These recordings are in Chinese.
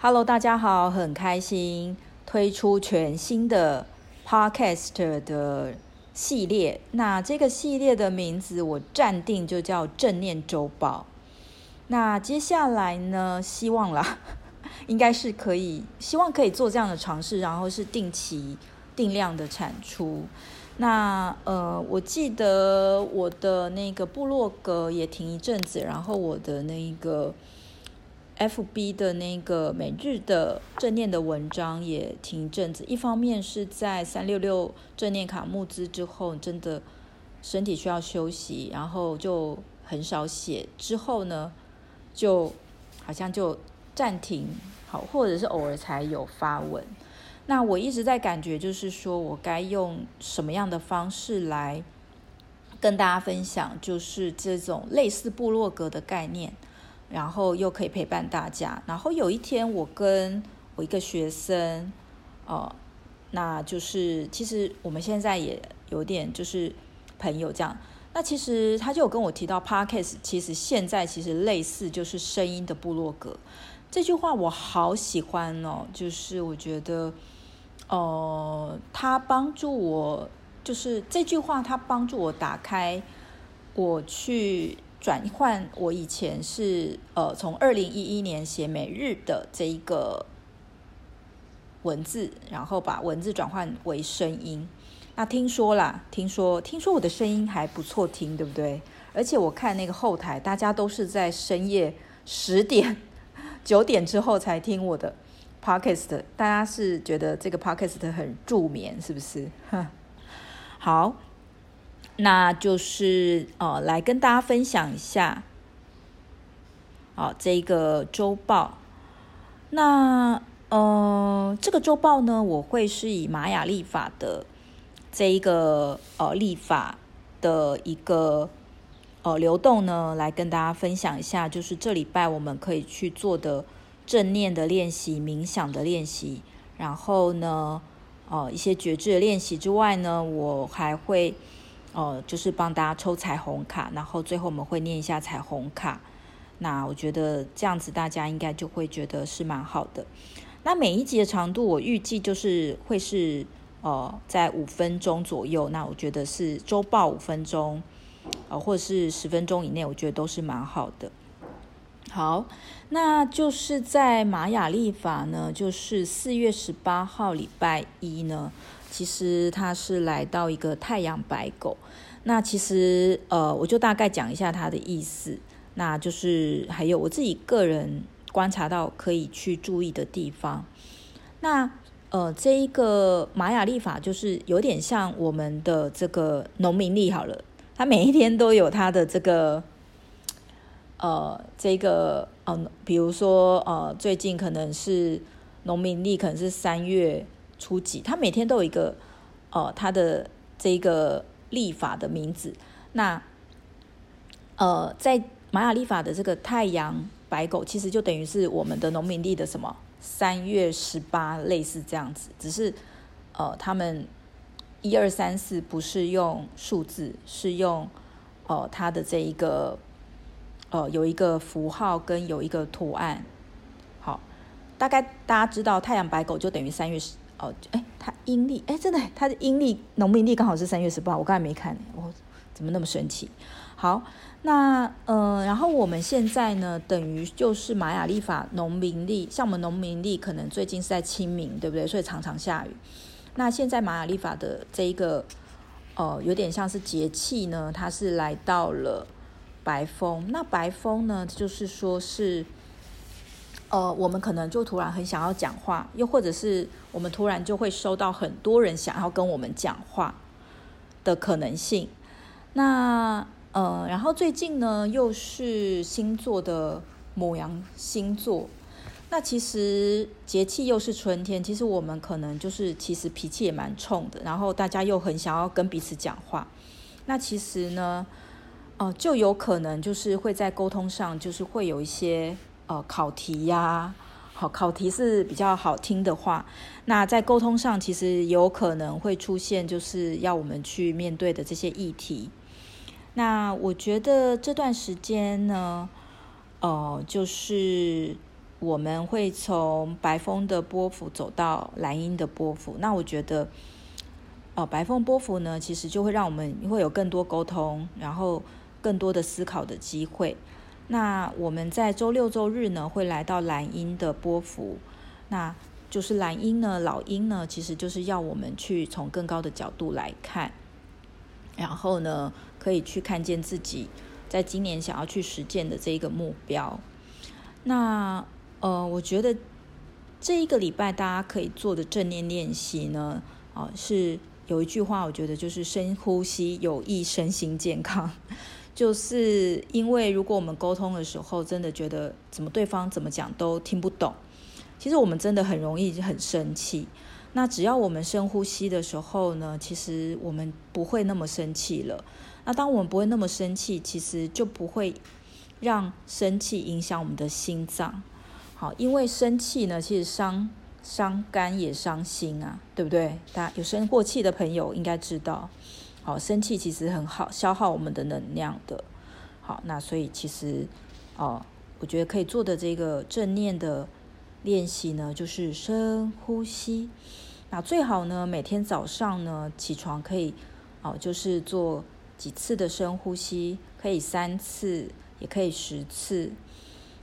Hello，大家好，很开心推出全新的 Podcast 的系列。那这个系列的名字我暂定就叫正念周报。那接下来呢，希望啦，应该是可以，希望可以做这样的尝试，然后是定期定量的产出。那呃，我记得我的那个部落格也停一阵子，然后我的那个。FB 的那个每日的正念的文章也停一阵子，一方面是在三六六正念卡募资之后，真的身体需要休息，然后就很少写。之后呢，就好像就暂停，好，或者是偶尔才有发文。那我一直在感觉，就是说我该用什么样的方式来跟大家分享，就是这种类似部落格的概念。然后又可以陪伴大家。然后有一天，我跟我一个学生，哦，那就是其实我们现在也有点就是朋友这样。那其实他就有跟我提到，Podcast 其实现在其实类似就是声音的部落格。这句话我好喜欢哦，就是我觉得，哦、他帮助我，就是这句话他帮助我打开我去。转换我以前是呃从二零一一年写每日的这一个文字，然后把文字转换为声音。那听说啦，听说听说我的声音还不错听，对不对？而且我看那个后台，大家都是在深夜十点、九点之后才听我的 podcast，大家是觉得这个 podcast 很助眠，是不是？好。那就是呃，来跟大家分享一下，好，这个周报。那呃，这个周报呢，我会是以玛雅历法的这一个呃历法的一个呃流动呢，来跟大家分享一下，就是这礼拜我们可以去做的正念的练习、冥想的练习，然后呢，呃，一些觉知的练习之外呢，我还会。哦，就是帮大家抽彩虹卡，然后最后我们会念一下彩虹卡。那我觉得这样子大家应该就会觉得是蛮好的。那每一集的长度我预计就是会是呃在五分钟左右。那我觉得是周报五分钟，呃或者是十分钟以内，我觉得都是蛮好的。好，那就是在玛雅历法呢，就是四月十八号礼拜一呢。其实它是来到一个太阳白狗，那其实呃，我就大概讲一下它的意思，那就是还有我自己个人观察到可以去注意的地方。那呃，这一个玛雅历法就是有点像我们的这个农民历好了，它每一天都有它的这个呃，这个呃，比如说呃，最近可能是农民历，可能是三月。初几，他每天都有一个，呃，他的这个历法的名字。那，呃，在玛雅历法的这个太阳白狗，其实就等于是我们的农民历的什么三月十八，类似这样子。只是，呃，他们一二三四不是用数字，是用，呃，他的这一个，呃，有一个符号跟有一个图案。好，大概大家知道太阳白狗就等于三月十。哦，哎，他阴历，哎，真的，他的阴历农民历刚好是三月十八，我刚才没看，我、怎么那么神奇？好，那呃，然后我们现在呢，等于就是玛雅历法农民历，像我们农民历可能最近是在清明，对不对？所以常常下雨。那现在玛雅历法的这一个，呃，有点像是节气呢，它是来到了白风。那白风呢，就是说是。呃，我们可能就突然很想要讲话，又或者是我们突然就会收到很多人想要跟我们讲话的可能性。那呃，然后最近呢，又是星座的牡羊星座。那其实节气又是春天，其实我们可能就是其实脾气也蛮冲的，然后大家又很想要跟彼此讲话。那其实呢，呃，就有可能就是会在沟通上就是会有一些。呃，考题呀、好，考题是比较好听的话，那在沟通上其实有可能会出现，就是要我们去面对的这些议题。那我觉得这段时间呢，呃，就是我们会从白风的波幅走到蓝鹰的波幅。那我觉得，哦，白风波幅呢，其实就会让我们会有更多沟通，然后更多的思考的机会。那我们在周六周日呢，会来到蓝鹰的波幅，那就是蓝鹰呢，老鹰呢，其实就是要我们去从更高的角度来看，然后呢，可以去看见自己在今年想要去实践的这一个目标。那呃，我觉得这一个礼拜大家可以做的正念练习呢，啊、是有一句话，我觉得就是深呼吸有益身心健康。就是因为如果我们沟通的时候，真的觉得怎么对方怎么讲都听不懂，其实我们真的很容易很生气。那只要我们深呼吸的时候呢，其实我们不会那么生气了。那当我们不会那么生气，其实就不会让生气影响我们的心脏。好，因为生气呢，其实伤伤肝也伤心啊，对不对？大家有生过气的朋友应该知道。好，生气其实很好，消耗我们的能量的。好，那所以其实，哦，我觉得可以做的这个正念的练习呢，就是深呼吸。那最好呢，每天早上呢起床可以，哦，就是做几次的深呼吸，可以三次，也可以十次。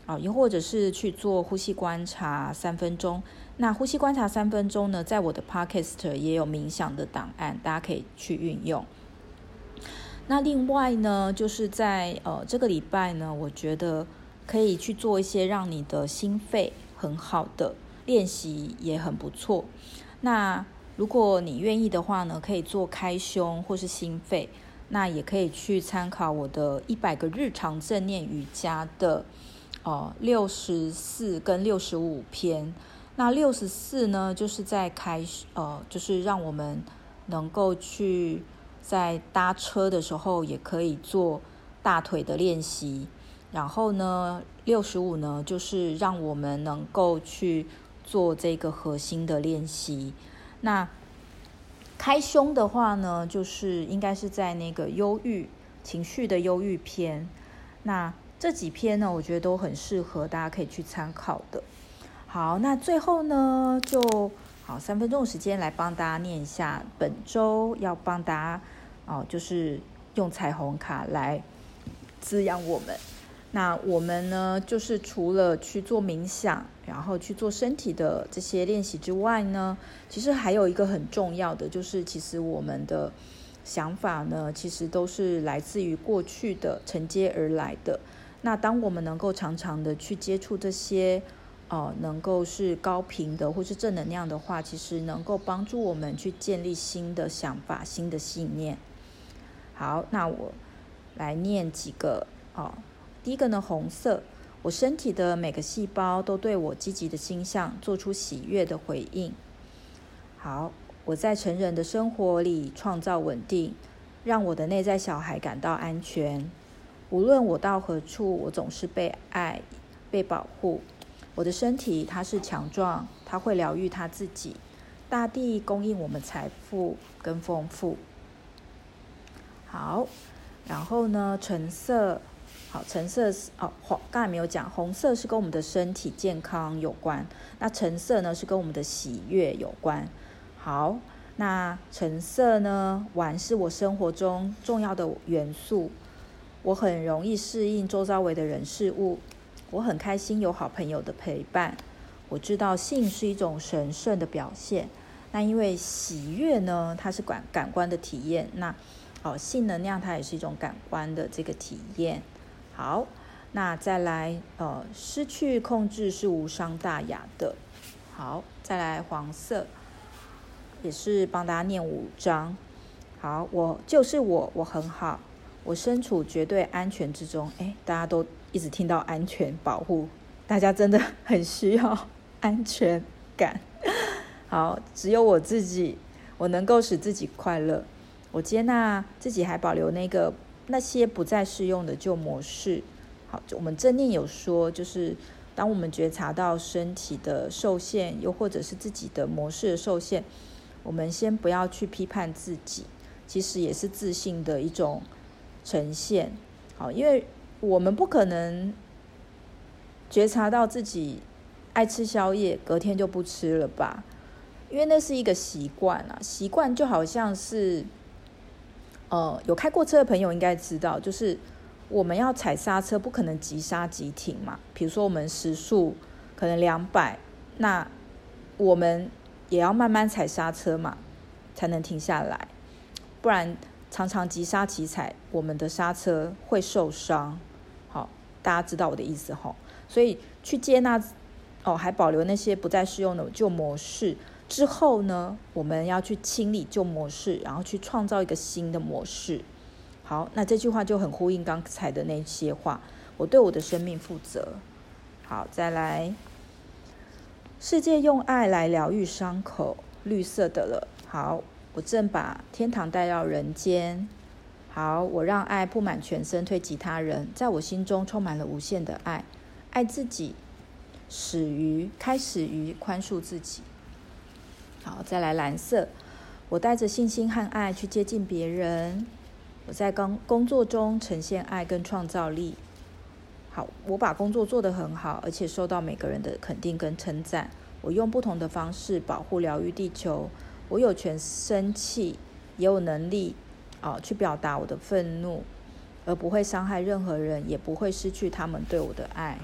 啊，又或者是去做呼吸观察三分钟。那呼吸观察三分钟呢，在我的 Podcast 也有冥想的档案，大家可以去运用。那另外呢，就是在呃这个礼拜呢，我觉得可以去做一些让你的心肺很好的练习，也很不错。那如果你愿意的话呢，可以做开胸或是心肺，那也可以去参考我的一百个日常正念瑜伽的哦六十四跟六十五篇。那六十四呢，就是在开呃，就是让我们能够去。在搭车的时候也可以做大腿的练习，然后呢，六十五呢，就是让我们能够去做这个核心的练习。那开胸的话呢，就是应该是在那个忧郁情绪的忧郁篇。那这几篇呢，我觉得都很适合大家可以去参考的。好，那最后呢，就好三分钟的时间来帮大家念一下本周要帮大家。哦，就是用彩虹卡来滋养我们。那我们呢，就是除了去做冥想，然后去做身体的这些练习之外呢，其实还有一个很重要的，就是其实我们的想法呢，其实都是来自于过去的承接而来的。那当我们能够常常的去接触这些，哦，能够是高频的或是正能量的话，其实能够帮助我们去建立新的想法、新的信念。好，那我来念几个哦。第一个呢，红色，我身体的每个细胞都对我积极的星象做出喜悦的回应。好，我在成人的生活里创造稳定，让我的内在小孩感到安全。无论我到何处，我总是被爱、被保护。我的身体它是强壮，它会疗愈它自己。大地供应我们财富跟丰富。好，然后呢，橙色，好，橙色是哦，黄刚才没有讲，红色是跟我们的身体健康有关，那橙色呢是跟我们的喜悦有关。好，那橙色呢，玩是我生活中重要的元素，我很容易适应周遭围的人事物，我很开心有好朋友的陪伴，我知道性是一种神圣的表现，那因为喜悦呢，它是感感官的体验，那。哦，性能量它也是一种感官的这个体验。好，那再来，呃，失去控制是无伤大雅的。好，再来黄色，也是帮大家念五张。好，我就是我，我很好，我身处绝对安全之中。诶，大家都一直听到安全保护，大家真的很需要安全感。好，只有我自己，我能够使自己快乐。我接纳自己，还保留那个那些不再适用的旧模式。好，我们正念有说，就是当我们觉察到身体的受限，又或者是自己的模式的受限，我们先不要去批判自己，其实也是自信的一种呈现。好，因为我们不可能觉察到自己爱吃宵夜，隔天就不吃了吧，因为那是一个习惯啊。习惯就好像是，呃，有开过车的朋友应该知道，就是我们要踩刹车，不可能急刹急停嘛。比如说我们时速可能两百，那我们也要慢慢踩刹车嘛，才能停下来，不然常常急刹急踩，我们的刹车会受伤。大家知道我的意思吼。所以去接纳。哦，还保留那些不再适用的旧模式之后呢，我们要去清理旧模式，然后去创造一个新的模式。好，那这句话就很呼应刚才的那些话。我对我的生命负责。好，再来，世界用爱来疗愈伤口，绿色的了。好，我正把天堂带到人间。好，我让爱布满全身，推及他人，在我心中充满了无限的爱，爱自己。始于开始于宽恕自己。好，再来蓝色。我带着信心和爱去接近别人。我在工工作中呈现爱跟创造力。好，我把工作做得很好，而且受到每个人的肯定跟称赞。我用不同的方式保护、疗愈地球。我有权生气，也有能力啊去表达我的愤怒，而不会伤害任何人，也不会失去他们对我的爱。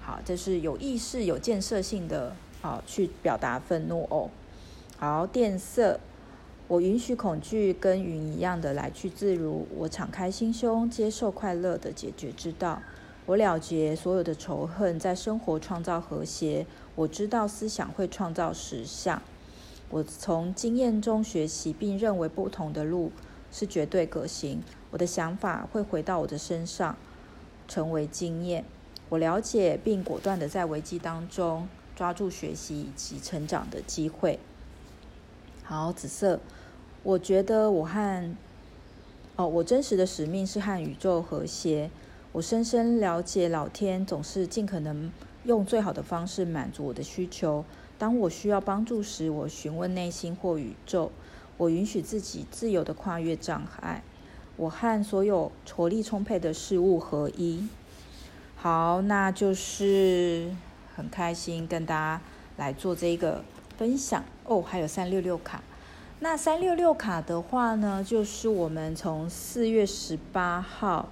好，这是有意识、有建设性的，好去表达愤怒哦。好，电色，我允许恐惧跟云一样的来去自如，我敞开心胸，接受快乐的解决之道。我了结所有的仇恨，在生活创造和谐。我知道思想会创造实相。我从经验中学习，并认为不同的路是绝对可行。我的想法会回到我的身上，成为经验。我了解并果断地在危机当中抓住学习以及成长的机会。好，紫色，我觉得我和哦，我真实的使命是和宇宙和谐。我深深了解老天总是尽可能用最好的方式满足我的需求。当我需要帮助时，我询问内心或宇宙。我允许自己自由地跨越障碍。我和所有活力充沛的事物合一。好，那就是很开心跟大家来做这个分享哦。还有三六六卡，那三六六卡的话呢，就是我们从四月十八号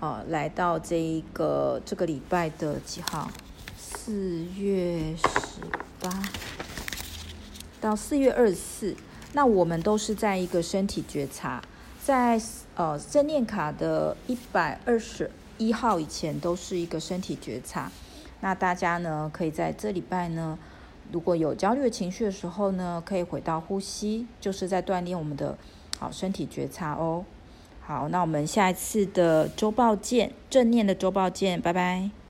啊来到这一个这个礼拜的几号？四月十八到四月二十四，那我们都是在一个身体觉察，在呃正念卡的一百二十。一号以前都是一个身体觉察，那大家呢可以在这礼拜呢，如果有焦虑的情绪的时候呢，可以回到呼吸，就是在锻炼我们的好身体觉察哦。好，那我们下一次的周报见，正念的周报见，拜拜。